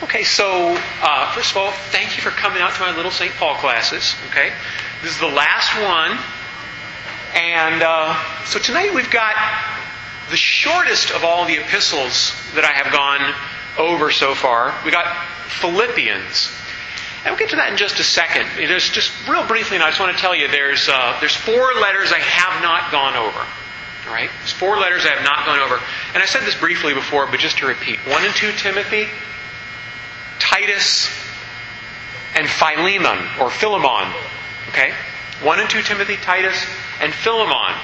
Okay, so uh, first of all, thank you for coming out to my little St. Paul classes. Okay, this is the last one, and uh, so tonight we've got the shortest of all the epistles that I have gone over so far. We got Philippians, and we'll get to that in just a second. There's just real briefly, and I just want to tell you, there's uh, there's four letters I have not gone over. All right, there's four letters I have not gone over, and I said this briefly before, but just to repeat: one and two Timothy. Titus and Philemon, or Philemon. Okay? 1 and 2 Timothy, Titus, and Philemon.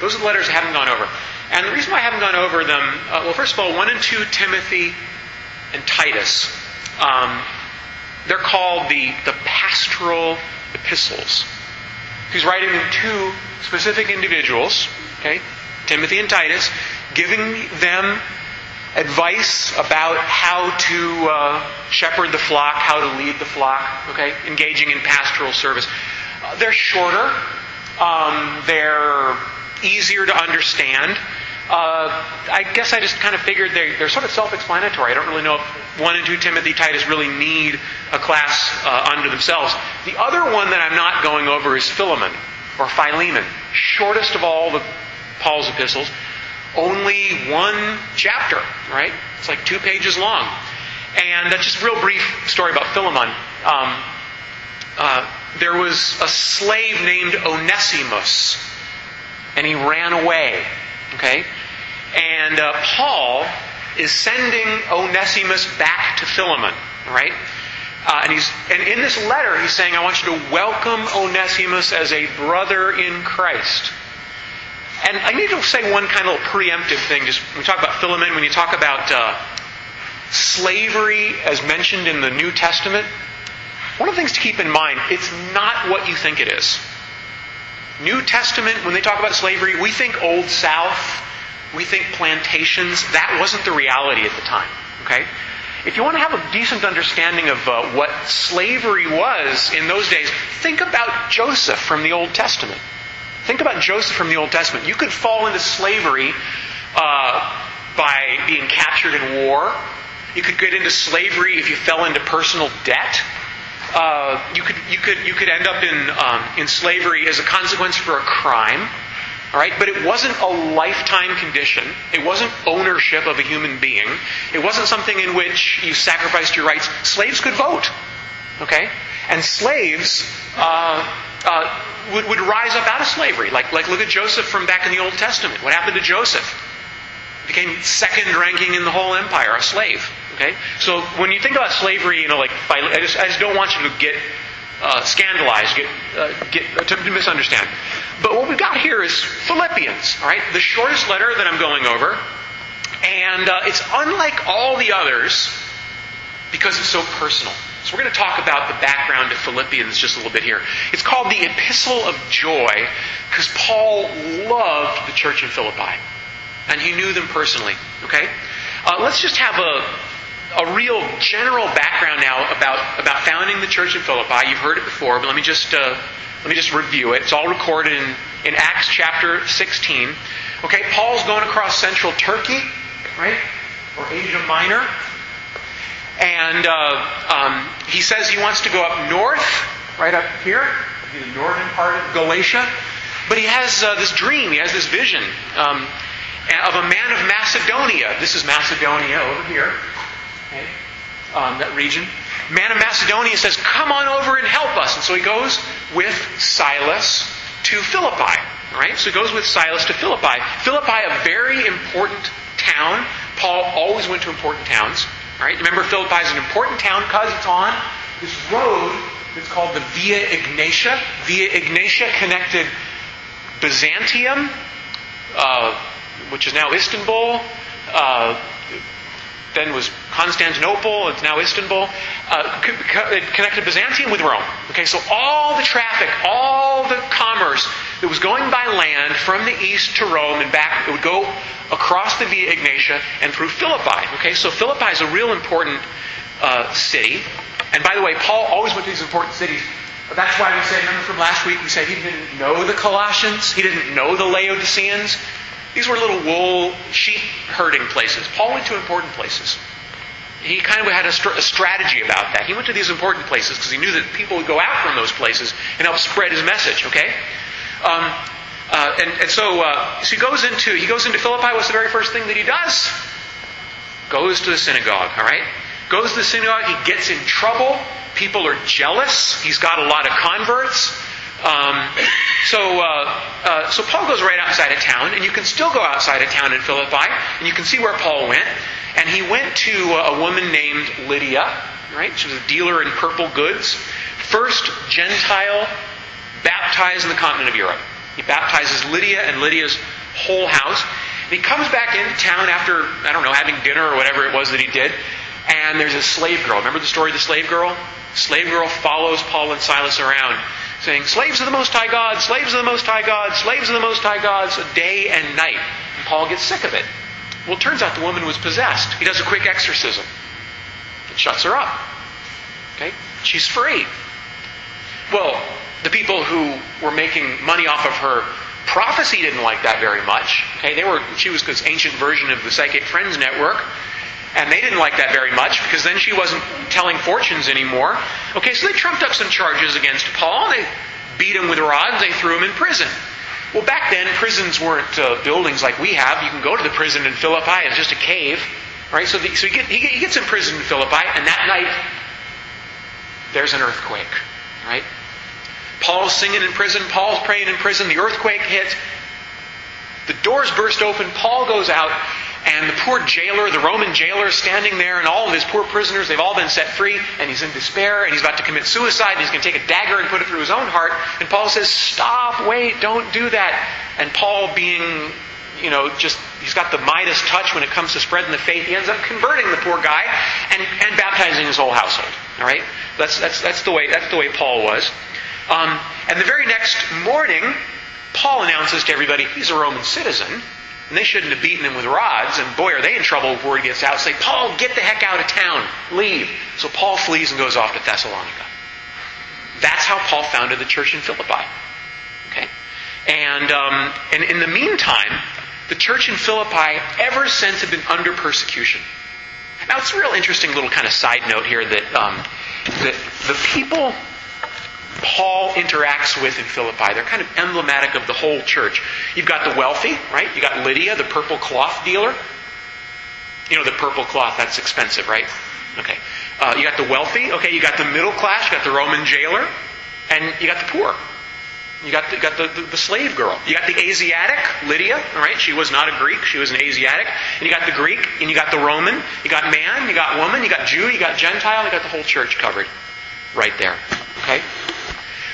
Those are the letters I haven't gone over. And the reason why I haven't gone over them, uh, well, first of all, 1 and 2 Timothy and Titus, um, they're called the, the pastoral epistles. He's writing to specific individuals, okay? Timothy and Titus, giving them advice about how to uh, shepherd the flock, how to lead the flock, okay? Engaging in pastoral service. Uh, they're shorter. Um, they're easier to understand. Uh, I guess I just kind of figured they're, they're sort of self-explanatory. I don't really know if 1 and 2 Timothy, Titus really need a class uh, unto themselves. The other one that I'm not going over is Philemon, or Philemon. Shortest of all the Paul's epistles only one chapter, right? It's like two pages long. And that's just a real brief story about Philemon. Um, uh, there was a slave named Onesimus, and he ran away. Okay? And uh, Paul is sending Onesimus back to Philemon, right? Uh, and he's and in this letter he's saying, I want you to welcome Onesimus as a brother in Christ. And I need to say one kind of little preemptive thing. Just when we talk about Philemon, when you talk about uh, slavery as mentioned in the New Testament, one of the things to keep in mind, it's not what you think it is. New Testament, when they talk about slavery, we think Old South, we think plantations. That wasn't the reality at the time. Okay? If you want to have a decent understanding of uh, what slavery was in those days, think about Joseph from the Old Testament. Think about Joseph from the Old Testament. You could fall into slavery uh, by being captured in war. You could get into slavery if you fell into personal debt. Uh, you could you could you could end up in um, in slavery as a consequence for a crime. All right, but it wasn't a lifetime condition. It wasn't ownership of a human being. It wasn't something in which you sacrificed your rights. Slaves could vote. Okay, and slaves. Uh, uh, would, would rise up out of slavery. Like, like look at Joseph from back in the Old Testament. What happened to Joseph? Became second ranking in the whole empire, a slave. Okay? So when you think about slavery, you know, like, I just, I just don't want you to get uh, scandalized, get, uh, get uh, to misunderstand. But what we've got here is Philippians, all right? The shortest letter that I'm going over. And uh, it's unlike all the others because it's so personal. So we're going to talk about the background of Philippians just a little bit here. It's called the Epistle of Joy because Paul loved the church in Philippi. And he knew them personally. Okay? Uh, let's just have a, a real general background now about, about founding the church in Philippi. You've heard it before, but let me just, uh, let me just review it. It's all recorded in, in Acts chapter 16. Okay, Paul's going across central Turkey, right? Or Asia Minor. And uh, um, he says he wants to go up north, right up here, the northern part of Galatia. But he has uh, this dream, he has this vision um, of a man of Macedonia. This is Macedonia over here, okay, um, that region. Man of Macedonia says, Come on over and help us. And so he goes with Silas to Philippi. Right? So he goes with Silas to Philippi. Philippi, a very important town. Paul always went to important towns. Right? Remember, Philippi is an important town because it's on this road that's called the Via Egnatia. Via Egnatia connected Byzantium, uh, which is now Istanbul, uh, then was Constantinople, it's now Istanbul. Uh, it connected Byzantium with Rome. Okay, so all the traffic, all the commerce that was going by land from the east to Rome and back, it would go across the Via Egnatia and through Philippi. Okay, so Philippi is a real important uh, city. And by the way, Paul always went to these important cities. That's why we say, remember from last week, we said he didn't know the Colossians, he didn't know the Laodiceans. These were little wool sheep herding places. Paul went to important places. he kind of had a, str- a strategy about that. He went to these important places because he knew that people would go out from those places and help spread his message. Okay, um, uh, and, and, so uh, so he goes into he goes into Philippi. What's the very first thing that he does? Goes to the synagogue. All right, goes to the synagogue. He gets in trouble. People are jealous. He's got a lot of converts. Um, so, uh, uh, so Paul goes right outside of town, and you can still go outside of town in Philippi, and you can see where Paul went. And he went to a woman named Lydia, right? She was a dealer in purple goods. First Gentile baptized in the continent of Europe. He baptizes Lydia and Lydia's whole house. And he comes back into town after, I don't know, having dinner or whatever it was that he did. And there's a slave girl. Remember the story of the slave girl? Slave girl follows Paul and Silas around saying, Slaves of the Most High God, slaves of the Most High God, slaves of the Most High Gods, day and night. And Paul gets sick of it. Well, it turns out the woman was possessed. He does a quick exorcism. It shuts her up. Okay? She's free. Well, the people who were making money off of her prophecy didn't like that very much. Okay, they were she was this ancient version of the Psychic Friends Network. And they didn't like that very much because then she wasn't telling fortunes anymore. Okay, so they trumped up some charges against Paul. They beat him with rods. They threw him in prison. Well, back then, prisons weren't uh, buildings like we have. You can go to the prison in Philippi. It's just a cave. Right? So, the, so he, get, he, he gets in prison in Philippi, and that night, there's an earthquake. Right? Paul's singing in prison. Paul's praying in prison. The earthquake hits. The doors burst open. Paul goes out, and the poor jailer, the Roman jailer, is standing there, and all of his poor prisoners, they've all been set free, and he's in despair, and he's about to commit suicide, and he's going to take a dagger and put it through his own heart. And Paul says, Stop, wait, don't do that. And Paul, being, you know, just, he's got the Midas touch when it comes to spreading the faith, he ends up converting the poor guy and, and baptizing his whole household. All right? That's, that's, that's, the, way, that's the way Paul was. Um, and the very next morning, Paul announces to everybody he's a Roman citizen and they shouldn't have beaten him with rods. And boy, are they in trouble if word gets out. Say, Paul, get the heck out of town. Leave. So Paul flees and goes off to Thessalonica. That's how Paul founded the church in Philippi. Okay? And, um, and in the meantime, the church in Philippi ever since had been under persecution. Now, it's a real interesting little kind of side note here that, um, that the people Paul interacts with in Philippi. They're kind of emblematic of the whole church. You've got the wealthy, right? You got Lydia, the purple cloth dealer. You know, the purple cloth, that's expensive, right? Okay. Uh, you got the wealthy, okay, you got the middle class, you got the Roman jailer, and you got the poor. You got the, got the, the, the, slave girl. You got the Asiatic, Lydia, all right? She was not a Greek, she was an Asiatic. And you got the Greek, and you got the Roman, you got man, you got woman, you got Jew, you got Gentile, you got the whole church covered right there. Okay?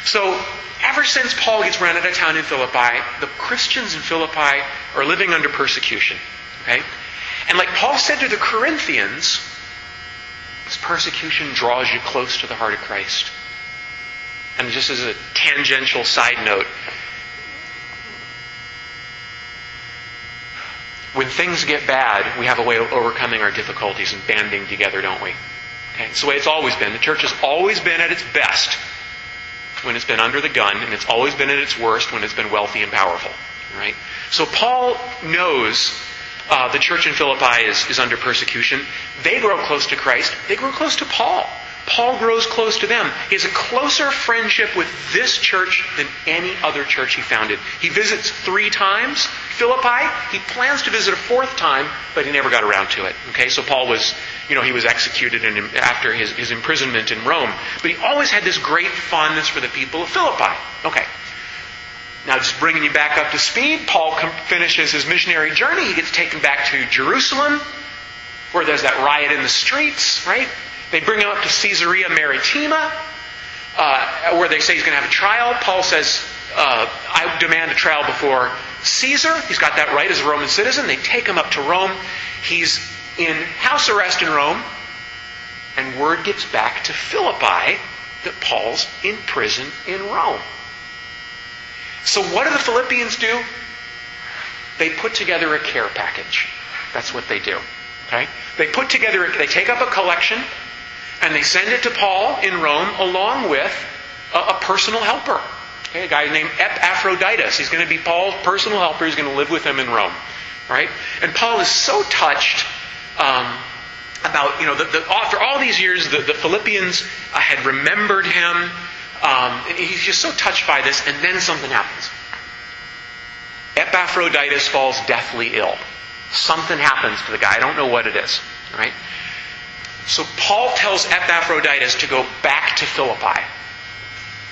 So, ever since Paul gets run out of town in Philippi, the Christians in Philippi are living under persecution. Okay? And like Paul said to the Corinthians, this persecution draws you close to the heart of Christ. And just as a tangential side note, when things get bad, we have a way of overcoming our difficulties and banding together, don't we? Okay? It's the way it's always been. The church has always been at its best when it's been under the gun, and it's always been at its worst when it's been wealthy and powerful. Right? So Paul knows uh, the church in Philippi is, is under persecution. They grow close to Christ. They grow close to Paul. Paul grows close to them. He has a closer friendship with this church than any other church he founded. He visits three times Philippi. He plans to visit a fourth time, but he never got around to it. Okay, so Paul was you know, he was executed in, after his, his imprisonment in Rome. But he always had this great fondness for the people of Philippi. Okay. Now, just bringing you back up to speed, Paul finishes his missionary journey. He gets taken back to Jerusalem, where there's that riot in the streets, right? They bring him up to Caesarea Maritima, uh, where they say he's going to have a trial. Paul says, uh, I demand a trial before Caesar. He's got that right as a Roman citizen. They take him up to Rome. He's in house arrest in Rome, and word gets back to Philippi that Paul's in prison in Rome. So, what do the Philippians do? They put together a care package. That's what they do. Okay? They put together, they take up a collection, and they send it to Paul in Rome along with a, a personal helper. Okay, a guy named Epaphroditus. He's going to be Paul's personal helper. He's going to live with him in Rome. Right? And Paul is so touched um, about, you know, the, the, after all these years, the, the Philippians uh, had remembered him. Um, and he's just so touched by this, and then something happens. Epaphroditus falls deathly ill. Something happens to the guy. I don't know what it is. Right? So Paul tells Epaphroditus to go back to Philippi.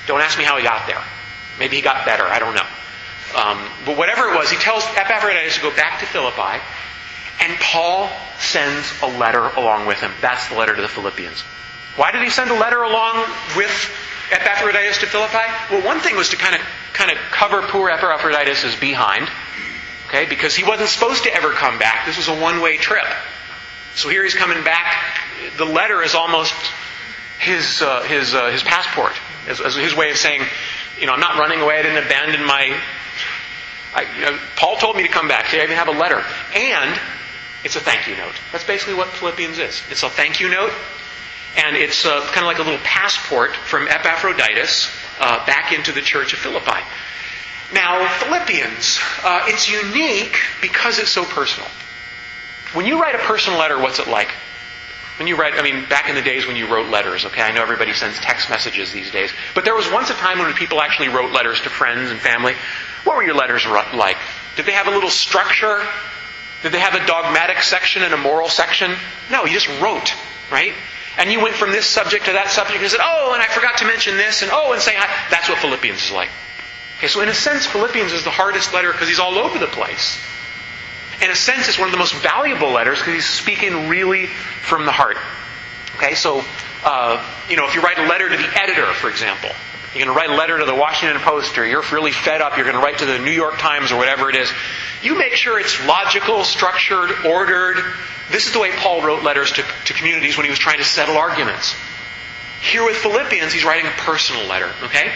Don't ask me how he got there. Maybe he got better. I don't know. Um, but whatever it was, he tells Epaphroditus to go back to Philippi, and Paul sends a letter along with him. That's the letter to the Philippians. Why did he send a letter along with Epaphroditus to Philippi? Well, one thing was to kind of kind of cover poor Epaphroditus' behind, okay, because he wasn't supposed to ever come back. This was a one-way trip. So here he's coming back. The letter is almost his uh, his uh, his passport, as, as, his way of saying, you know, I'm not running away. I didn't abandon my. I, you know, Paul told me to come back. See, I even have a letter, and it's a thank you note. That's basically what Philippians is. It's a thank you note and it's uh, kind of like a little passport from Epaphroditus uh, back into the church of Philippi. Now, Philippians, uh, it's unique because it's so personal. When you write a personal letter, what's it like? When you write, I mean, back in the days when you wrote letters, okay, I know everybody sends text messages these days, but there was once a time when people actually wrote letters to friends and family. What were your letters like? Did they have a little structure? Did they have a dogmatic section and a moral section? No, you just wrote, right? And you went from this subject to that subject and said, oh, and I forgot to mention this, and oh, and say, hi. that's what Philippians is like. Okay, so in a sense, Philippians is the hardest letter because he's all over the place. In a sense, it's one of the most valuable letters because he's speaking really from the heart. Okay, so, uh, you know, if you write a letter to the editor, for example, you're going to write a letter to the Washington Post, or you're really fed up, you're going to write to the New York Times, or whatever it is. You make sure it's logical, structured, ordered, this is the way Paul wrote letters to, to communities when he was trying to settle arguments. Here with Philippians, he's writing a personal letter, okay?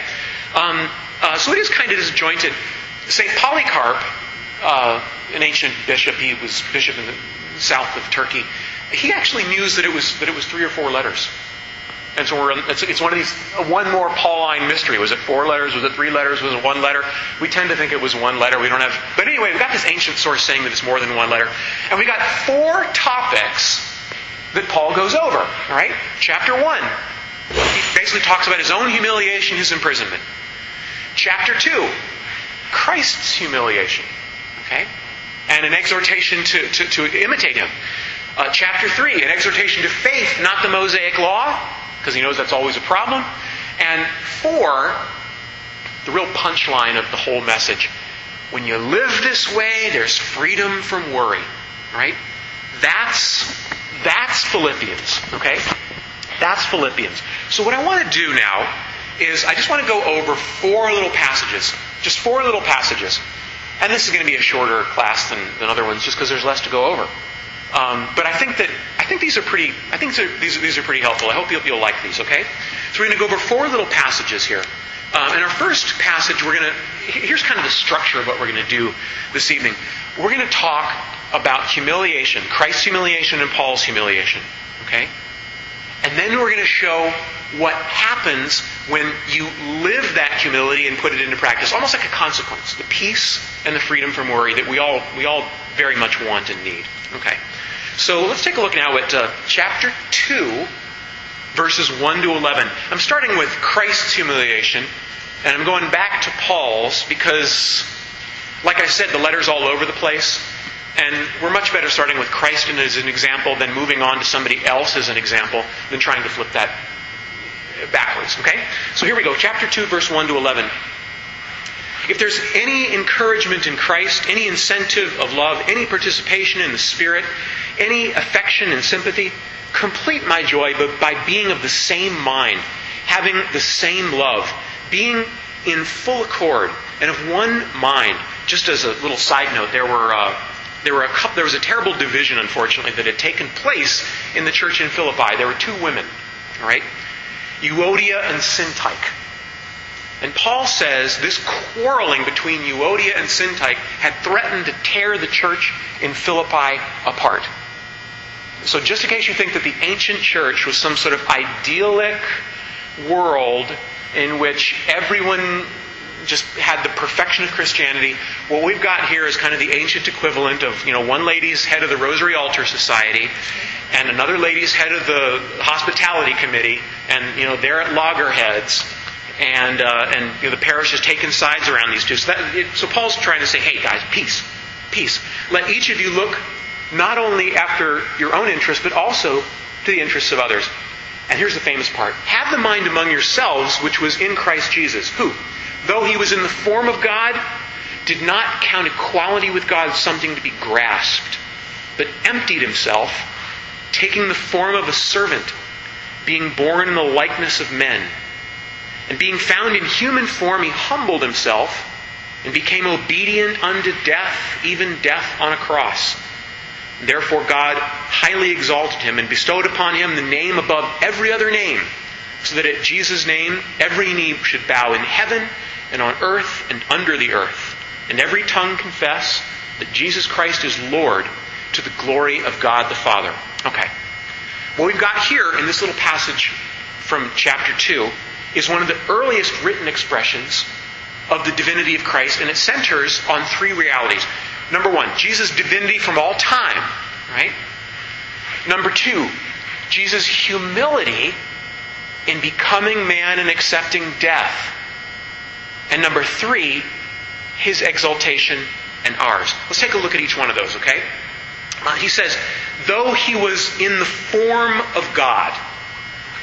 Um, uh, so it is kind of disjointed. St. Polycarp, uh, an ancient bishop, he was bishop in the south of Turkey, he actually mused that it was, that it was three or four letters. And so we're, it's, it's, one of these, one more Pauline mystery. Was it four letters? Was it three letters? Was it one letter? We tend to think it was one letter. We don't have, but anyway, we've got this ancient source saying that it's more than one letter. And we got four topics that Paul goes over. All right? Chapter one. He basically talks about his own humiliation, his imprisonment. Chapter two, Christ's humiliation. Okay? And an exhortation to, to, to imitate him. Uh, chapter 3, an exhortation to faith, not the Mosaic law because he knows that's always a problem. And four, the real punchline of the whole message. When you live this way, there's freedom from worry. Right? That's that's Philippians. Okay? That's Philippians. So what I want to do now is I just want to go over four little passages. Just four little passages. And this is going to be a shorter class than, than other ones just because there's less to go over. Um, but I think that I think these are pretty. I think these are, these are pretty helpful. I hope you'll, you'll like these. Okay, so we're going to go over four little passages here. Um, in our first passage, we're going to. Here's kind of the structure of what we're going to do this evening. We're going to talk about humiliation, Christ's humiliation and Paul's humiliation. Okay, and then we're going to show what happens when you live that humility and put it into practice, almost like a consequence, the peace and the freedom from worry that we all we all very much want and need. Okay. So let's take a look now at uh, chapter 2, verses 1 to 11. I'm starting with Christ's humiliation, and I'm going back to Paul's because, like I said, the letter's all over the place. And we're much better starting with Christ as an example than moving on to somebody else as an example than trying to flip that backwards. Okay? So here we go. Chapter 2, verse 1 to 11. If there's any encouragement in Christ, any incentive of love, any participation in the Spirit, any affection and sympathy, complete my joy but by being of the same mind, having the same love, being in full accord and of one mind. Just as a little side note, there were uh, there were a couple, there was a terrible division, unfortunately, that had taken place in the church in Philippi. There were two women, right, Euodia and Syntyche. And Paul says this quarreling between Euodia and Syntyche had threatened to tear the church in Philippi apart. So, just in case you think that the ancient church was some sort of idyllic world in which everyone just had the perfection of Christianity. What we've got here is kind of the ancient equivalent of, you know, one lady's head of the Rosary Altar Society and another lady's head of the Hospitality Committee, and, you know, they're at loggerheads. And, uh, and you know, the parish has taken sides around these two. So, that, it, so Paul's trying to say, hey, guys, peace. Peace. Let each of you look not only after your own interests, but also to the interests of others. And here's the famous part. Have the mind among yourselves, which was in Christ Jesus, who, though he was in the form of God, did not count equality with God something to be grasped, but emptied himself, taking the form of a servant, being born in the likeness of men. And being found in human form, he humbled himself and became obedient unto death, even death on a cross. Therefore, God highly exalted him and bestowed upon him the name above every other name, so that at Jesus' name every knee should bow in heaven and on earth and under the earth, and every tongue confess that Jesus Christ is Lord to the glory of God the Father. Okay. What we've got here in this little passage from chapter 2 is one of the earliest written expressions of the divinity of Christ, and it centers on three realities. Number one, Jesus' divinity from all time, right? Number two, Jesus' humility in becoming man and accepting death. And number three, his exaltation and ours. Let's take a look at each one of those, okay? Uh, he says, though he was in the form of God,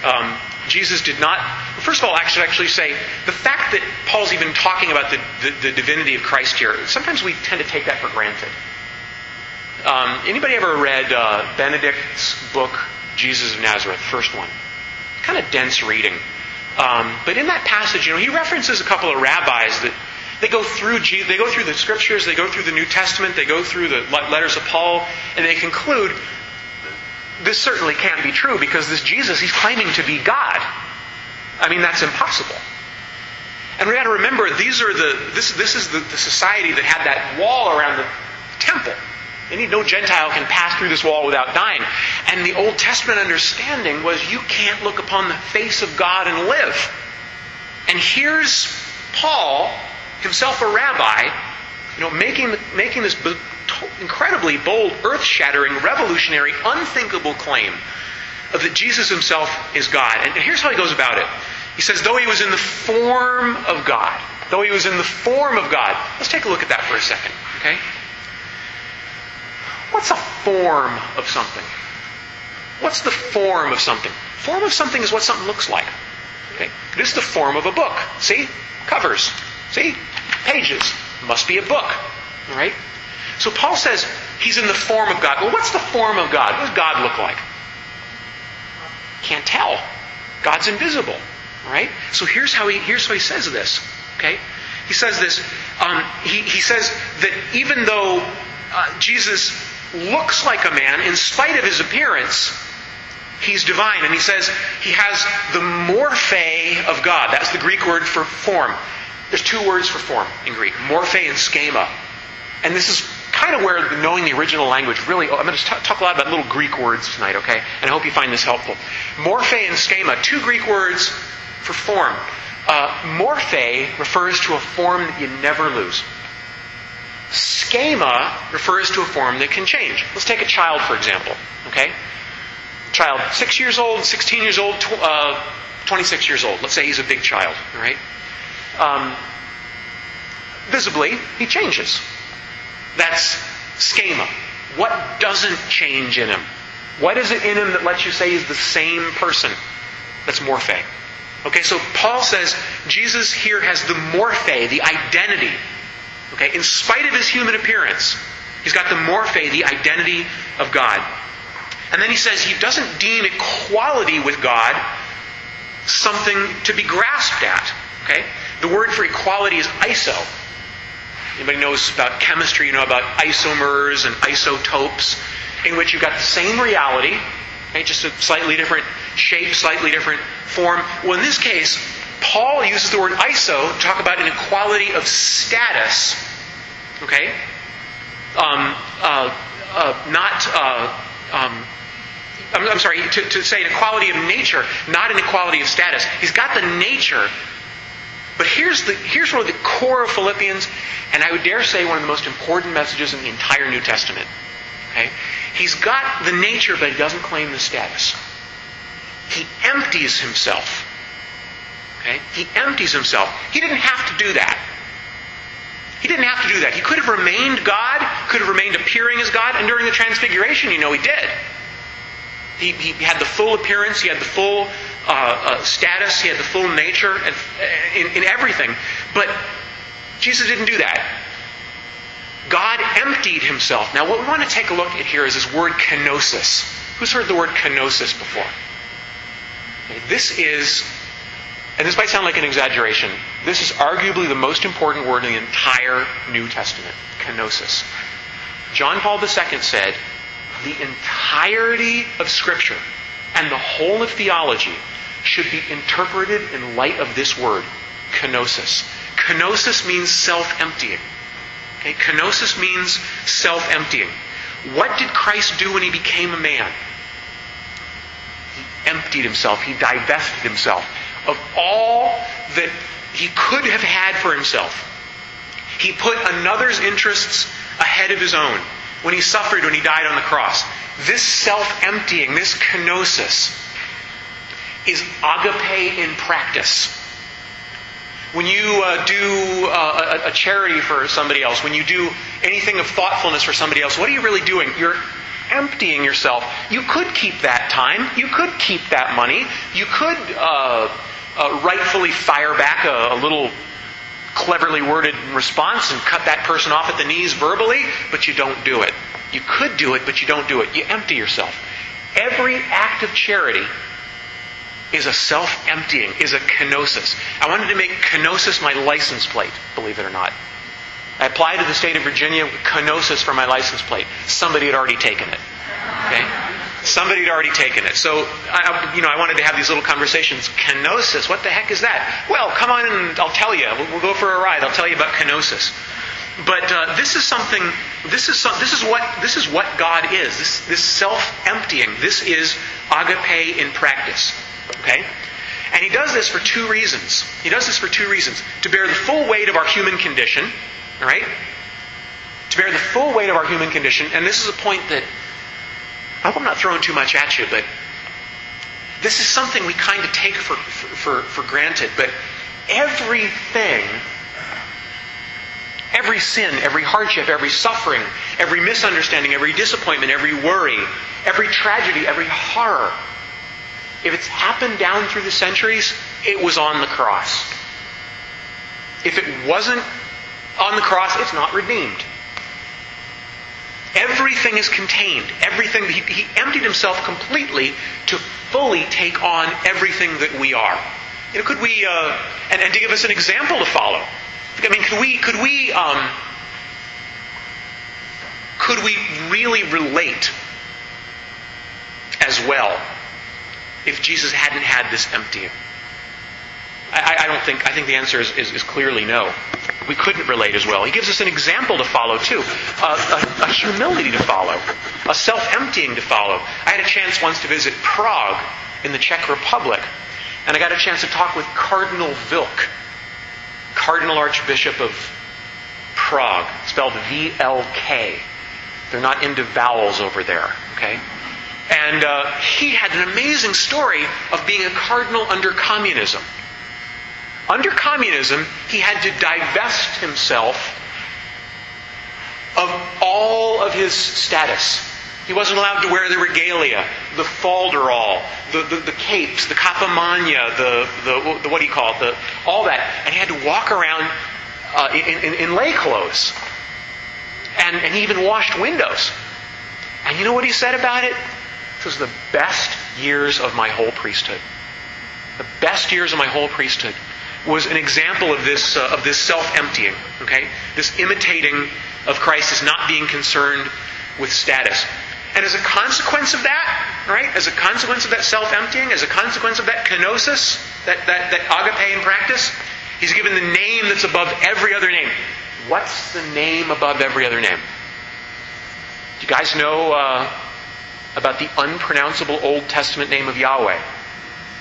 um, Jesus did not. First of all, I should actually say the fact that Paul's even talking about the, the, the divinity of Christ here, sometimes we tend to take that for granted. Um, anybody ever read uh, Benedict's book, Jesus of Nazareth, first one? Kind of dense reading. Um, but in that passage, you know, he references a couple of rabbis that they go through they go through the scriptures, they go through the New Testament, they go through the letters of Paul, and they conclude this certainly can't be true because this Jesus, he's claiming to be God. I mean, that's impossible. And we got to remember, these are the this this is the, the society that had that wall around the temple. Any no Gentile can pass through this wall without dying. And the Old Testament understanding was you can't look upon the face of God and live. And here's Paul, himself a rabbi, you know, making making this incredibly bold, earth shattering, revolutionary, unthinkable claim of that Jesus himself is God. And here's how he goes about it. He says, though he was in the form of God, though he was in the form of God. Let's take a look at that for a second, okay? What's a form of something? What's the form of something? Form of something is what something looks like. Okay? This is the form of a book. See? Covers. See? Pages. Must be a book. All right? So Paul says he's in the form of God. Well, what's the form of God? What does God look like? Can't tell. God's invisible. Right? So here's how he here's how he says this. Okay? He says this. Um, he, he says that even though uh, Jesus looks like a man, in spite of his appearance, he's divine. And he says he has the morphe of God. That's the Greek word for form. There's two words for form in Greek morphe and schema. And this is kind of where knowing the original language really, I'm going to talk a lot about little Greek words tonight, okay? And I hope you find this helpful. Morphe and schema, two Greek words for form. Uh, morphe refers to a form that you never lose. Schema refers to a form that can change. Let's take a child, for example, okay? Child, six years old, 16 years old, tw- uh, 26 years old. Let's say he's a big child, right? Um, visibly, he changes. That's schema. What doesn't change in him? What is it in him that lets you say he's the same person? That's morphe. Okay, so Paul says Jesus here has the morphe, the identity. Okay, in spite of his human appearance, he's got the morphe, the identity of God. And then he says he doesn't deem equality with God something to be grasped at. Okay? The word for equality is iso. Anybody knows about chemistry, you know about isomers and isotopes, in which you've got the same reality, okay, just a slightly different shape, slightly different form. Well, in this case, Paul uses the word iso to talk about an equality of status. Okay? Um, uh, uh, not. Uh, um, I'm, I'm, sorry, to, to say an equality of nature, not an equality of status. He's got the nature But here's, the, here's one of the core of Philippians, and I would dare say one of the most important messages in the entire New Testament. Okay? He's got the nature, but he doesn't claim the status. He empties himself. Okay? He empties himself. He didn't have to do that. He didn't have to do that. He could have remained God, could have remained appearing as God, and during the transfiguration, you know, he did. He, he had the full appearance, he had the full uh, uh, status, he had the full nature and, in, in everything. But Jesus didn't do that. God emptied himself. Now, what we want to take a look at here is this word kenosis. Who's heard the word kenosis before? Okay, this is, and this might sound like an exaggeration, this is arguably the most important word in the entire New Testament kenosis. John Paul II said, the entirety of Scripture and the whole of theology should be interpreted in light of this word, kenosis. Kenosis means self emptying. Okay? Kenosis means self emptying. What did Christ do when he became a man? He emptied himself, he divested himself of all that he could have had for himself. He put another's interests ahead of his own when he suffered, when he died on the cross. This self emptying, this kenosis, is agape in practice. When you uh, do uh, a, a charity for somebody else, when you do anything of thoughtfulness for somebody else, what are you really doing? You're emptying yourself. You could keep that time. You could keep that money. You could uh, uh rightfully fire back a, a little cleverly worded response and cut that person off at the knees verbally, but you don't do it. You could do it, but you don't do it. You empty yourself. Every act of charity is a self emptying, is a kenosis. I wanted to make kenosis my license plate, believe it or not. I applied to the state of Virginia with kenosis for my license plate. Somebody had already taken it. Okay? Somebody had already taken it. So, I, you know, I wanted to have these little conversations. Kenosis, what the heck is that? Well, come on and I'll tell you. We'll, we'll go for a ride. I'll tell you about kenosis. But uh, this is something. This is some, this is what this is what God is. This this self emptying. This is agape in practice. Okay? And he does this for two reasons. He does this for two reasons. To bear the full weight of our human condition, right? To bear the full weight of our human condition, and this is a point that I hope I'm not throwing too much at you, but this is something we kind of take for, for, for granted, but everything, every sin, every hardship, every suffering, every misunderstanding, every disappointment, every worry, every tragedy, every horror, if it's happened down through the centuries, it was on the cross. If it wasn't on the cross, it's not redeemed. Everything is contained. Everything he, he, emptied himself completely to fully take on everything that we are. You know, could we uh, and, and to give us an example to follow? I mean, could we could we um, could we really relate as well if Jesus hadn't had this emptying? I, I don't think, I think the answer is, is, is, clearly no. We couldn't relate as well. He gives us an example to follow, too. Uh, a, a humility to follow. A self emptying to follow. I had a chance once to visit Prague in the Czech Republic, and I got a chance to talk with Cardinal Vilk, Cardinal Archbishop of Prague, spelled V L K. They're not into vowels over there, okay? And uh, he had an amazing story of being a cardinal under communism. Under communism, he had to divest himself of all of his status. He wasn't allowed to wear the regalia, the falderall, the, the, the capes, the capomania, the, the, the, what do you call it, the, all that. And he had to walk around uh, in, in, in lay clothes. And, and he even washed windows. And you know what he said about it? This was the best years of my whole priesthood. The best years of my whole priesthood was an example of this uh, of this self-emptying. Okay, this imitating of Christ is not being concerned with status. And as a consequence of that, right, as a consequence of that self-emptying, as a consequence of that kenosis, that, that, that agape in practice, he's given the name that's above every other name. What's the name above every other name? Do you guys know uh, about the unpronounceable Old Testament name of Yahweh.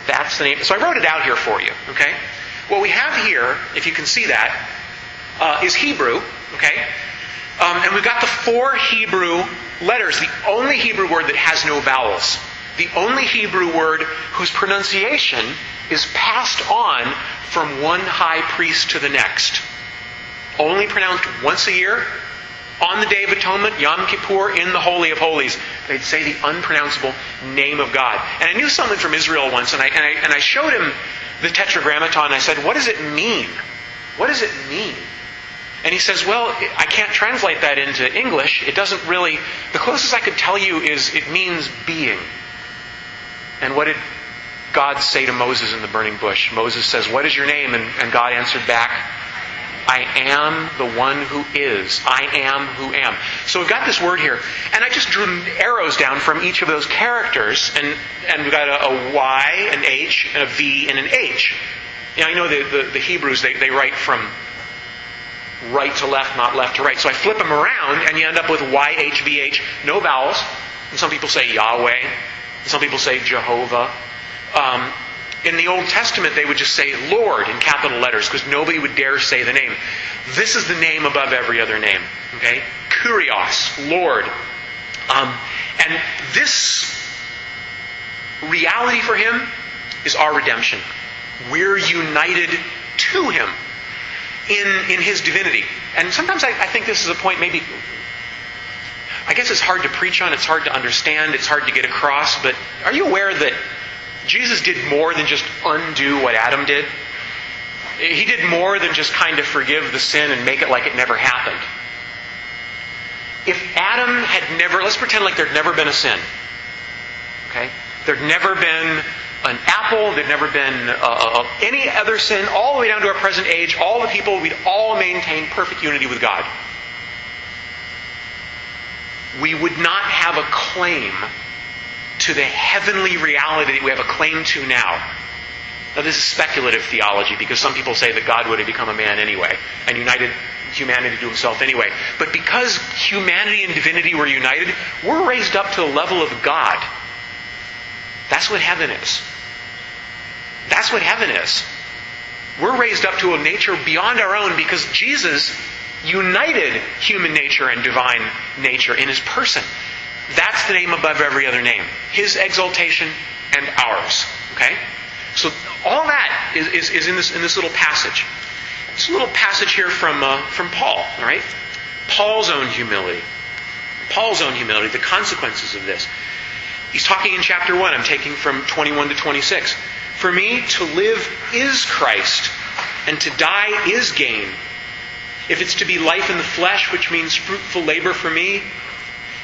That's the name. So I wrote it out here for you, okay? What we have here, if you can see that, uh, is Hebrew, okay? Um, and we've got the four Hebrew letters, the only Hebrew word that has no vowels. The only Hebrew word whose pronunciation is passed on from one high priest to the next. Only pronounced once a year, on the Day of Atonement, Yom Kippur, in the Holy of Holies. They'd say the unpronounceable name of God. And I knew someone from Israel once, and I, and I, and I showed him the Tetragrammaton. I said, What does it mean? What does it mean? And he says, Well, I can't translate that into English. It doesn't really. The closest I could tell you is it means being. And what did God say to Moses in the burning bush? Moses says, What is your name? And, and God answered back, I am the one who is. I am who am. So we've got this word here. And I just drew arrows down from each of those characters. And, and we've got a, a Y, an H, and a V, and an H. Know, I know the, the, the Hebrews, they, they write from right to left, not left to right. So I flip them around, and you end up with YHVH, no vowels. And some people say Yahweh. Some people say Jehovah. Um, in the Old Testament, they would just say Lord in capital letters because nobody would dare say the name. This is the name above every other name. Okay? Kurios, Lord. Um, and this reality for him is our redemption. We're united to him in, in his divinity. And sometimes I, I think this is a point maybe I guess it's hard to preach on, it's hard to understand, it's hard to get across, but are you aware that Jesus did more than just undo what Adam did? He did more than just kind of forgive the sin and make it like it never happened. If Adam had never, let's pretend like there'd never been a sin. Okay? There'd never been an apple, there'd never been uh, any other sin, all the way down to our present age, all the people, we'd all maintain perfect unity with God we would not have a claim to the heavenly reality that we have a claim to now. Now, this is speculative theology because some people say that God would have become a man anyway and united humanity to himself anyway. But because humanity and divinity were united, we're raised up to the level of God. That's what heaven is. That's what heaven is. We're raised up to a nature beyond our own because Jesus united human nature and divine nature in his person. That's the name above every other name. His exaltation and ours. Okay? So all that is, is, is in, this, in this little passage. It's a little passage here from, uh, from Paul, all right? Paul's own humility. Paul's own humility, the consequences of this. He's talking in chapter 1. I'm taking from 21 to 26. For me, to live is Christ, and to die is gain. If it's to be life in the flesh, which means fruitful labor for me,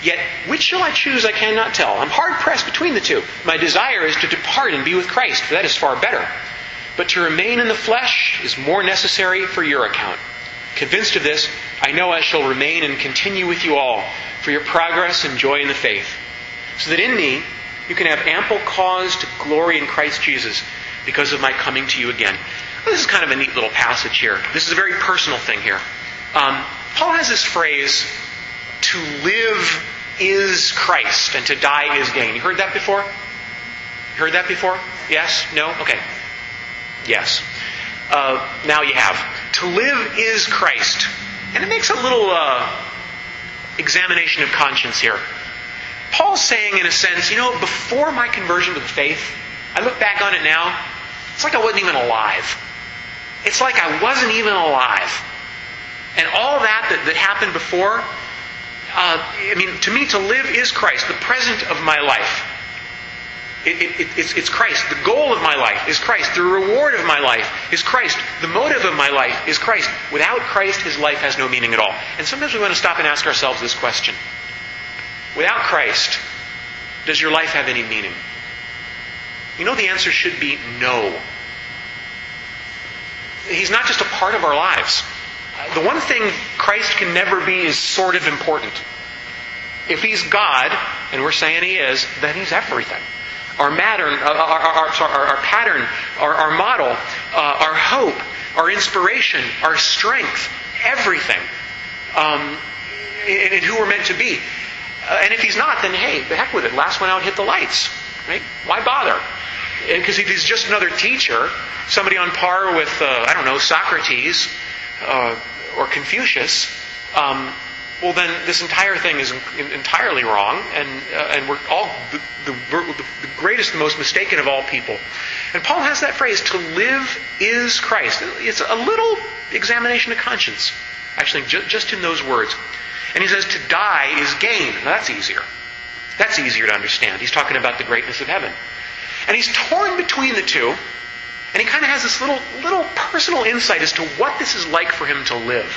Yet, which shall I choose, I cannot tell. I'm hard pressed between the two. My desire is to depart and be with Christ, for that is far better. But to remain in the flesh is more necessary for your account. Convinced of this, I know I shall remain and continue with you all for your progress and joy in the faith, so that in me you can have ample cause to glory in Christ Jesus because of my coming to you again. Well, this is kind of a neat little passage here. This is a very personal thing here. Um, Paul has this phrase, to live is Christ and to die is gain. You heard that before? Heard that before? Yes? No? Okay. Yes. Uh, now you have. To live is Christ. And it makes a little uh, examination of conscience here. Paul's saying, in a sense, you know, before my conversion to the faith, I look back on it now, it's like I wasn't even alive. It's like I wasn't even alive. And all that that, that happened before, uh, I mean, to me, to live is Christ, the present of my life. It, it, it's, it's Christ. The goal of my life is Christ. The reward of my life is Christ. The motive of my life is Christ. Without Christ, his life has no meaning at all. And sometimes we want to stop and ask ourselves this question Without Christ, does your life have any meaning? You know, the answer should be no. He's not just a part of our lives. The one thing Christ can never be is sort of important. If he's God, and we're saying he is, then he's everything. Our matter, uh, our, our, our, our pattern, our, our model, uh, our hope, our inspiration, our strength, everything, um, and, and who we're meant to be. Uh, and if he's not, then hey, the heck with it. Last one out hit the lights. Right? Why bother? Because if he's just another teacher, somebody on par with, uh, I don't know, Socrates uh, or Confucius, um, well, then this entire thing is entirely wrong, and, uh, and we're all the, the, the greatest, the most mistaken of all people. And Paul has that phrase, to live is Christ. It's a little examination of conscience, actually, ju- just in those words. And he says, to die is gain. Now, that's easier. That's easier to understand. He's talking about the greatness of heaven. And he's torn between the two, and he kind of has this little, little personal insight as to what this is like for him to live.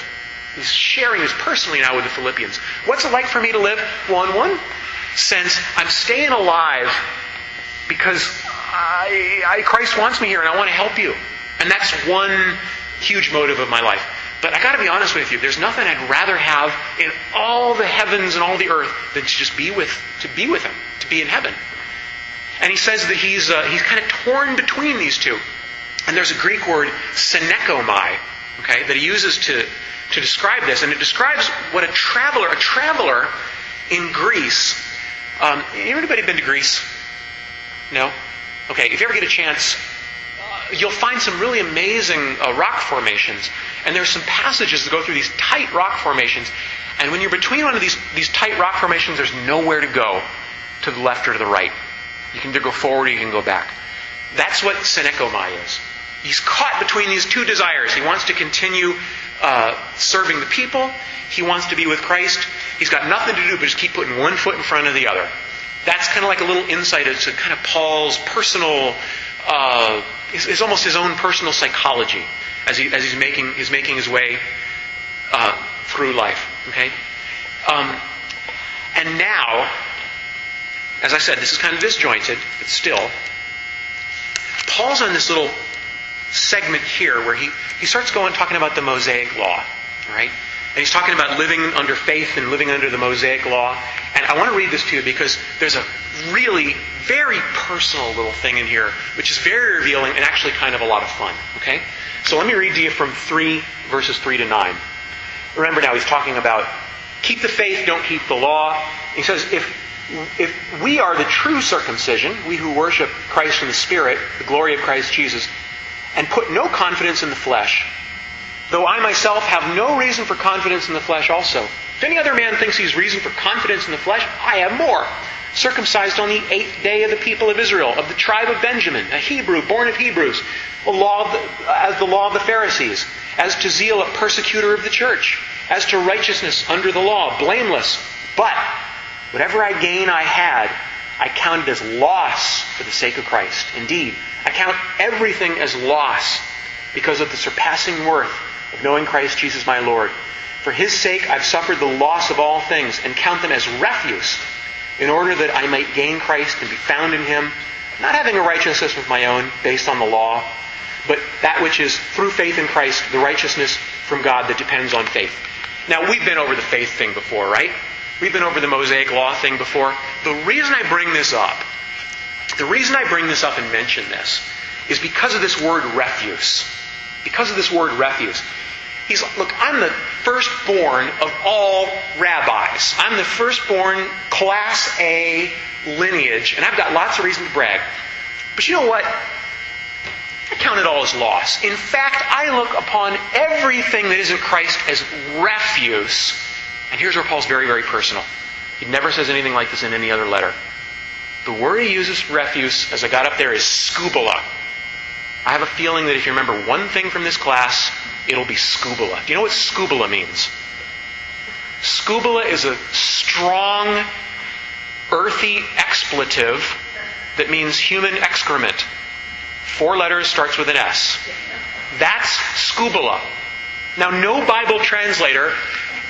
He's sharing this personally now with the Philippians. What's it like for me to live? Well, in one sense, I'm staying alive because I, I, Christ wants me here and I want to help you. And that's one huge motive of my life. But I got to be honest with you. There's nothing I'd rather have in all the heavens and all the earth than to just be with to be with Him, to be in heaven. And he says that he's uh, he's kind of torn between these two. And there's a Greek word synechomai, okay, that he uses to to describe this, and it describes what a traveler, a traveler in Greece. Um, anybody been to Greece? No. Okay. If you ever get a chance, you'll find some really amazing uh, rock formations. And there's some passages that go through these tight rock formations. And when you're between one of these, these tight rock formations, there's nowhere to go to the left or to the right. You can either go forward or you can go back. That's what synechomai is. He's caught between these two desires. He wants to continue uh, serving the people. He wants to be with Christ. He's got nothing to do but just keep putting one foot in front of the other. That's kind of like a little insight into kind of Paul's personal uh, is, almost his own personal psychology as, he, as he's, making, he's making his way uh, through life. Okay? Um, and now, as I said, this is kind of disjointed, but still, Paul's on this little segment here where he, he starts going talking about the Mosaic law, right? And he's talking about living under faith and living under the Mosaic law. And I want to read this to you because there's a really very personal little thing in here, which is very revealing and actually kind of a lot of fun. Okay? So let me read to you from 3, verses 3 to 9. Remember now, he's talking about keep the faith, don't keep the law. He says, if, if we are the true circumcision, we who worship Christ in the Spirit, the glory of Christ Jesus, and put no confidence in the flesh, though I myself have no reason for confidence in the flesh also. If any other man thinks he has reason for confidence in the flesh, I have more circumcised on the eighth day of the people of Israel, of the tribe of Benjamin, a Hebrew, born of Hebrews, a law the, as the law of the Pharisees, as to zeal, a persecutor of the church, as to righteousness under the law, blameless. But whatever I gain I had, I counted as loss for the sake of Christ. Indeed, I count everything as loss because of the surpassing worth of knowing Christ Jesus my Lord. For his sake I've suffered the loss of all things and count them as refuse in order that I might gain Christ and be found in him, not having a righteousness of my own based on the law, but that which is through faith in Christ, the righteousness from God that depends on faith. Now, we've been over the faith thing before, right? We've been over the Mosaic Law thing before. The reason I bring this up, the reason I bring this up and mention this, is because of this word refuse. Because of this word refuse. He's look, I'm the firstborn of all rabbis. I'm the firstborn class A lineage, and I've got lots of reason to brag. But you know what? I count it all as loss. In fact, I look upon everything that isn't Christ as refuse. And here's where Paul's very, very personal. He never says anything like this in any other letter. The word he uses for refuse, as I got up there, is skubala. I have a feeling that if you remember one thing from this class, it'll be skubala. Do you know what skubala means? Skubala is a strong, earthy expletive that means human excrement. Four letters starts with an S. That's skubala. Now, no Bible translator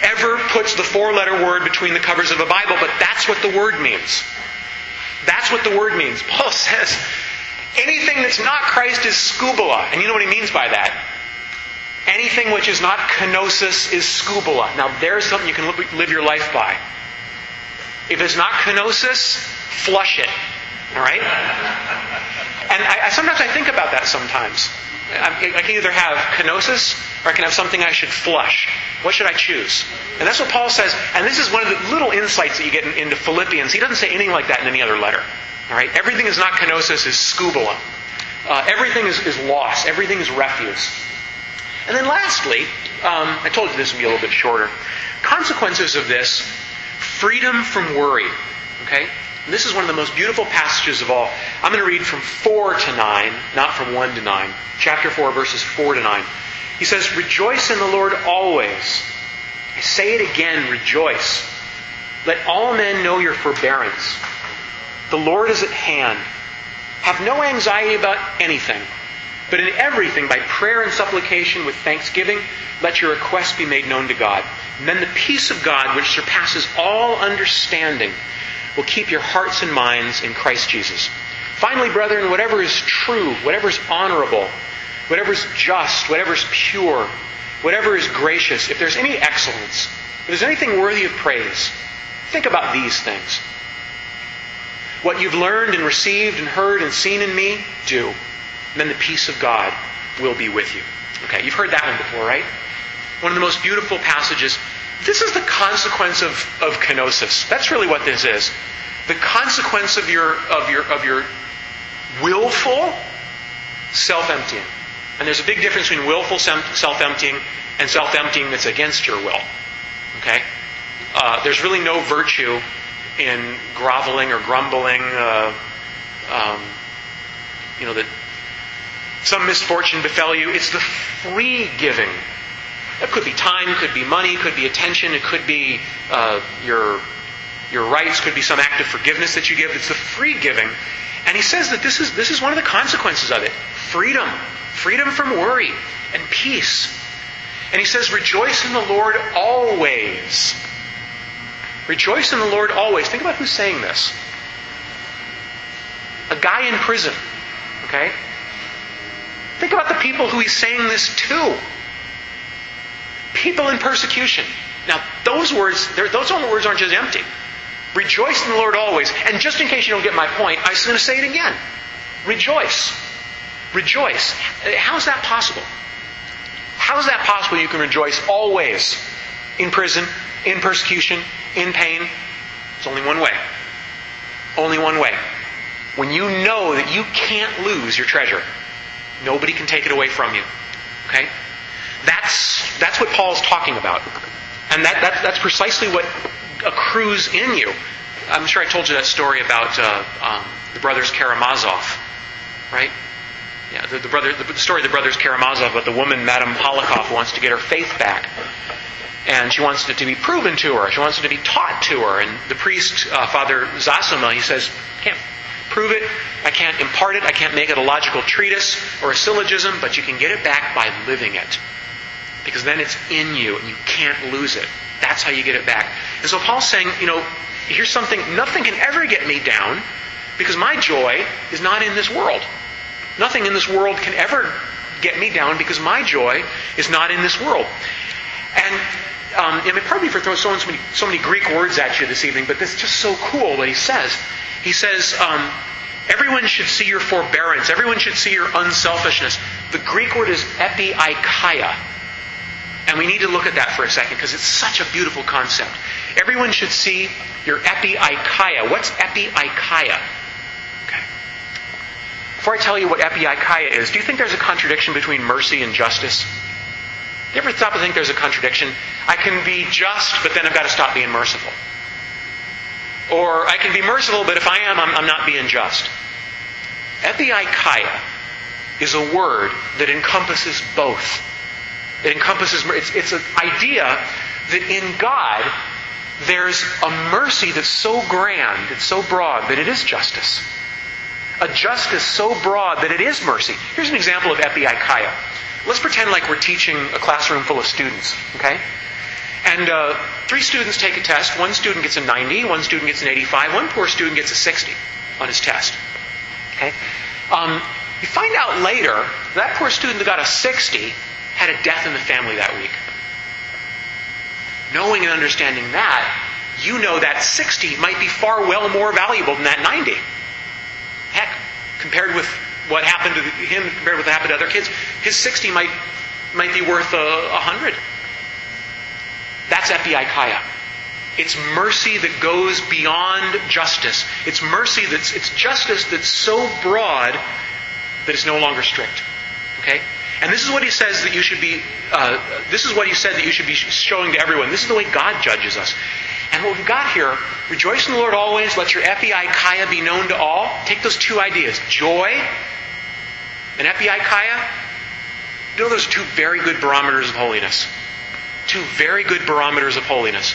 ever puts the four letter word between the covers of a Bible, but that's what the word means. That's what the word means. Paul says anything that's not Christ is skubala. And you know what he means by that? Anything which is not kenosis is skubala. Now, there's something you can live your life by. If it's not kenosis, flush it. All right? And I, I, sometimes I think about that sometimes. I, can either have kenosis or I can have something I should flush. What should I choose? And that's what Paul says. And this is one of the little insights that you get in, into Philippians. He doesn't say anything like that in any other letter. All right? Everything is not kenosis, is skubala. Uh, everything is, is loss. Everything is refuse. And then lastly, um, I told you this would be a little bit shorter. Consequences of this freedom from worry. Okay? And this is one of the most beautiful passages of all. I'm going to read from 4 to 9, not from 1 to 9. Chapter 4, verses 4 to 9. He says, Rejoice in the Lord always. I say it again, rejoice. Let all men know your forbearance. The Lord is at hand. Have no anxiety about anything, but in everything, by prayer and supplication with thanksgiving, let your requests be made known to God. And then the peace of God, which surpasses all understanding, will keep your hearts and minds in Christ Jesus. Finally, brethren, whatever is true, whatever is honorable, whatever is just, whatever is pure, whatever is gracious, if there's any excellence, if there's anything worthy of praise, think about these things. What you've learned and received and heard and seen in me, do. And then the peace of God will be with you. Okay, you've heard that one before, right? One of the most beautiful passages. This is the consequence of, of kenosis. That's really what this is. The consequence of your of your of your willful self-emptying. And there's a big difference between willful self-emptying and self-emptying that's against your will. Okay? Uh, there's really no virtue in groveling or grumbling, uh, um, you know, that some misfortune befell you. It's the free giving. It could be time, could be money, could be attention, it could be uh, your your rights, could be some act of forgiveness that you give. It's the free giving. And he says that this is this is one of the consequences of it. Freedom. Freedom from worry and peace. And he says, Rejoice in the Lord always. Rejoice in the Lord always. Think about who's saying this. A guy in prison. Okay? Think about the people who he's saying this to. People in persecution. Now, those words, those words aren't just empty. Rejoice in the Lord always. And just in case you don't get my point, I'm going to say it again. Rejoice. Rejoice. How's that possible? How is that possible you can rejoice always in prison, in persecution, in pain? It's only one way. Only one way. When you know that you can't lose your treasure, nobody can take it away from you. Okay? That's, that's what Paul's talking about. And that, that, that's precisely what accrues in you. I'm sure I told you that story about uh, um, the brothers Karamazov, right? Yeah, the, the brother, the, story of the brothers Karamazov, but the woman, Madame Polakoff, wants to get her faith back. And she wants it to be proven to her. She wants it to be taught to her. And the priest, uh, Father Zosima, he says, I can't prove it. I can't impart it. I can't make it a logical treatise or a syllogism, but you can get it back by living it. Because then it's in you and you can't lose it. That's how you get it back. And so Paul's saying, you know, here's something, nothing can ever get me down because my joy is not in this world. Nothing in this world can ever get me down because my joy is not in this world. And um, I mean, pardon me for throwing so many, so many Greek words at you this evening, but this is just so cool what he says. He says, um, everyone should see your forbearance. Everyone should see your unselfishness. The Greek word is epieikeia. And we need to look at that for a second because it's such a beautiful concept. Everyone should see your epieikeia. What's epieikeia? Before I tell you what epieikeia is, do you think there's a contradiction between mercy and justice? Do you ever stop and think there's a contradiction? I can be just, but then I've got to stop being merciful. Or I can be merciful, but if I am, I'm, I'm not being just. Epieikeia is a word that encompasses both. It encompasses, it's, it's an idea that in God, there's a mercy that's so grand, it's so broad, that it is justice a justice so broad that it is mercy. Here's an example of epieikeia. Let's pretend like we're teaching a classroom full of students, okay? And uh, three students take a test. One student gets a 90, one student gets an 85, one poor student gets a 60 on his test. Okay? Um, you find out later that poor student that got a 60 had a death in the family that week. Knowing and understanding that, you know that 60 might be far well more valuable than that 90. Heck, compared with what happened to him, compared with what happened to other kids, his 60 might, might be worth uh, a, 100. That's epieikeia. It's mercy that goes beyond justice. It's mercy that's, it's justice that's so broad that it's no longer strict. Okay? And this is what he says that you should be, uh, this is what he said that you should be showing to everyone. This is the way God judges us. And what we've got here, rejoice in the Lord always, let your epieikeia be known to all. Take those two ideas, joy and epieikeia. You know those two very good barometers of holiness. Two very good barometers of holiness.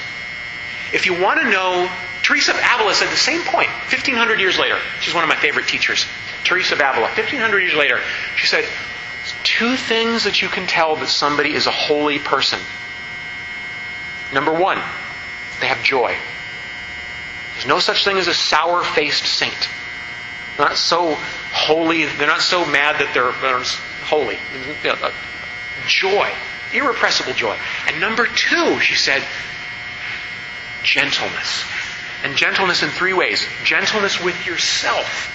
If you want to know, Teresa of Avila said the same point 1,500 years later. She's one of my favorite teachers. Teresa of Avila, 1,500 years later, she said, two things that you can tell that somebody is a holy person. Number one, they have joy. There's no such thing as a sour faced saint. They're not so holy, they're not so mad that they're, they're holy. Joy, irrepressible joy. And number two, she said, gentleness. And gentleness in three ways gentleness with yourself,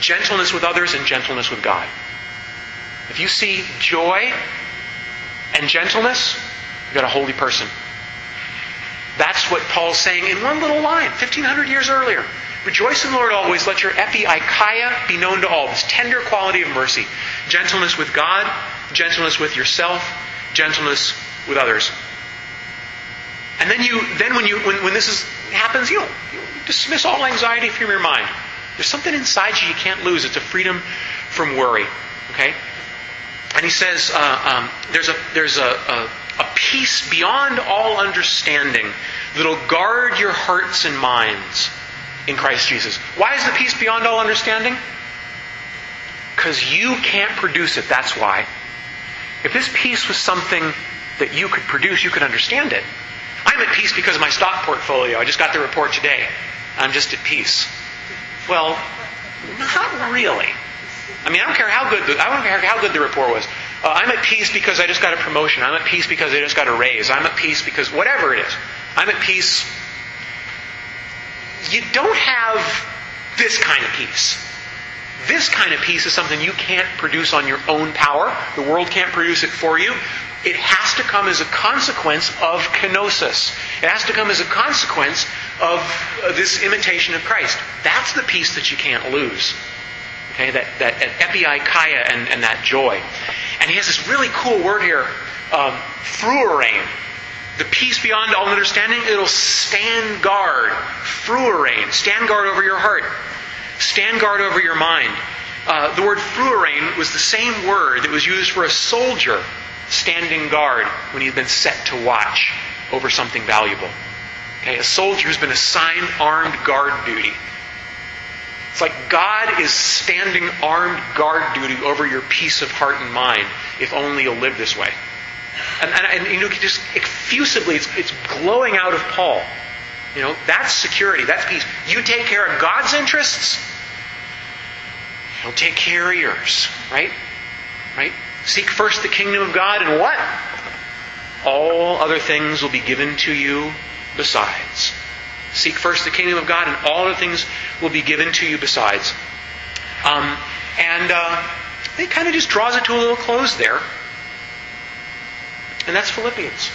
gentleness with others, and gentleness with God. If you see joy and gentleness, you've got a holy person. That's what Paul's saying in one little line, 1500 years earlier. Rejoice in the Lord always. Let your epieikeia be known to all. This tender quality of mercy. Gentleness with God, gentleness with yourself, gentleness with others. And then you, then when you, when, when this is, happens, you, you dismiss all anxiety from your mind. There's something inside you you can't lose. It's a freedom from worry. Okay? And he says uh, um, there's, a, there's a, a, a peace beyond all understanding that'll guard your hearts and minds in Christ Jesus. Why is the peace beyond all understanding? Because you can't produce it, that's why. If this peace was something that you could produce, you could understand it. I'm at peace because of my stock portfolio. I just got the report today. I'm just at peace. Well, not really. I mean, I don't care how good the, I don't care how good the report was. Uh, I'm at peace because I just got a promotion. I'm at peace because I just got a raise. I'm at peace because whatever it is. I'm at peace. You don't have this kind of peace. This kind of peace is something you can't produce on your own power. The world can't produce it for you. It has to come as a consequence of kenosis. It has to come as a consequence of this imitation of Christ. That's the peace that you can't lose. Okay, that, that epieikeia and, and that joy. And he has this really cool word here, um, phrourein. The peace beyond all understanding, it'll stand guard. Phrourein. Stand guard over your heart. Stand guard over your mind. Uh, the word phrourein was the same word that was used for a soldier standing guard when he'd been set to watch over something valuable. Okay, a soldier who's been assigned armed guard duty. It's like God is standing armed guard duty over your peace of heart and mind if only you'll live this way. And, and, and you know, just effusively, it's, it's glowing out of Paul. You know, that's security, that's peace. You take care of God's interests, He'll take care of yours, right? Right? Seek first the kingdom of God, and what? All other things will be given to you besides. Seek first the kingdom of God, and all other things will be given to you besides. Um, and uh, it kind of just draws it to a little close there. And that's Philippians.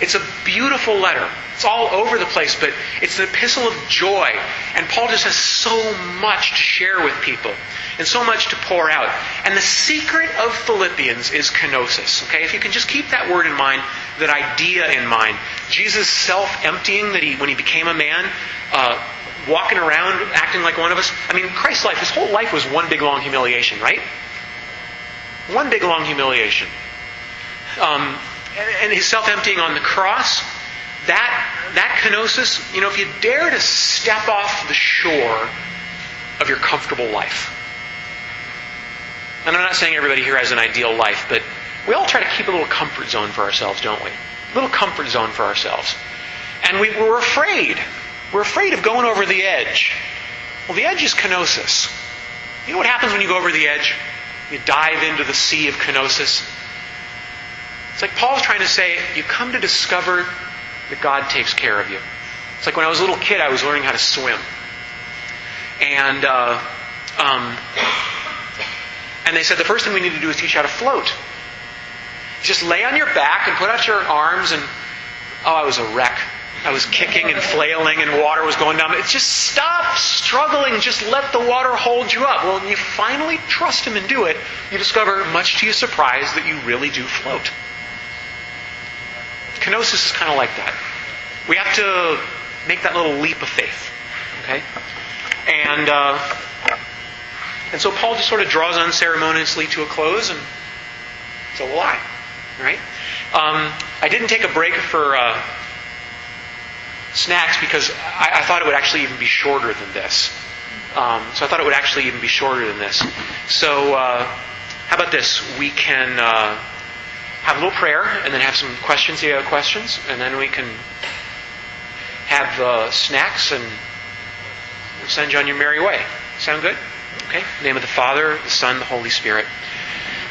It's a beautiful letter. It's all over the place, but it's an epistle of joy. And Paul just has so much to share with people and so much to pour out. And the secret of Philippians is kenosis. Okay? If you can just keep that word in mind, that idea in mind. Jesus self emptying that he when he became a man, uh, walking around acting like one of us. I mean, Christ's life, his whole life was one big long humiliation, right? One big long humiliation. Um, and his self emptying on the cross, that, that kenosis, you know, if you dare to step off the shore of your comfortable life, and I'm not saying everybody here has an ideal life, but we all try to keep a little comfort zone for ourselves, don't we? A little comfort zone for ourselves. And we, we're afraid. We're afraid of going over the edge. Well, the edge is kenosis. You know what happens when you go over the edge? You dive into the sea of kenosis. It's like Paul's trying to say, you come to discover that God takes care of you. It's like when I was a little kid, I was learning how to swim. And uh, um, and they said the first thing we need to do is teach you how to float. Just lay on your back and put out your arms and oh, I was a wreck. I was kicking and flailing and water was going down. It's just stop struggling. Just let the water hold you up. Well, when you finally trust Him and do it, you discover, much to your surprise, that you really do float. Kenosis is kind of like that. We have to make that little leap of faith. Okay? And, uh, and so Paul just sort of draws unceremoniously to a close, and so will I. Right? Um, I didn't take a break for. Uh, snacks because I, I, thought it would actually even be shorter than this. Um, so I thought it would actually even be shorter than this. So uh, how about this? We can uh, have a little prayer and then have some questions. You have questions, and then we can have uh, snacks and send you on your merry way. Sound good? Okay. name of the Father, the Son, the Holy Spirit.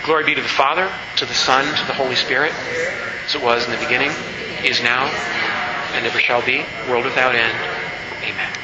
Glory be to the Father, to the Son, to the Holy Spirit, as it was in the beginning, is now, and ever shall be, world without end. Amen.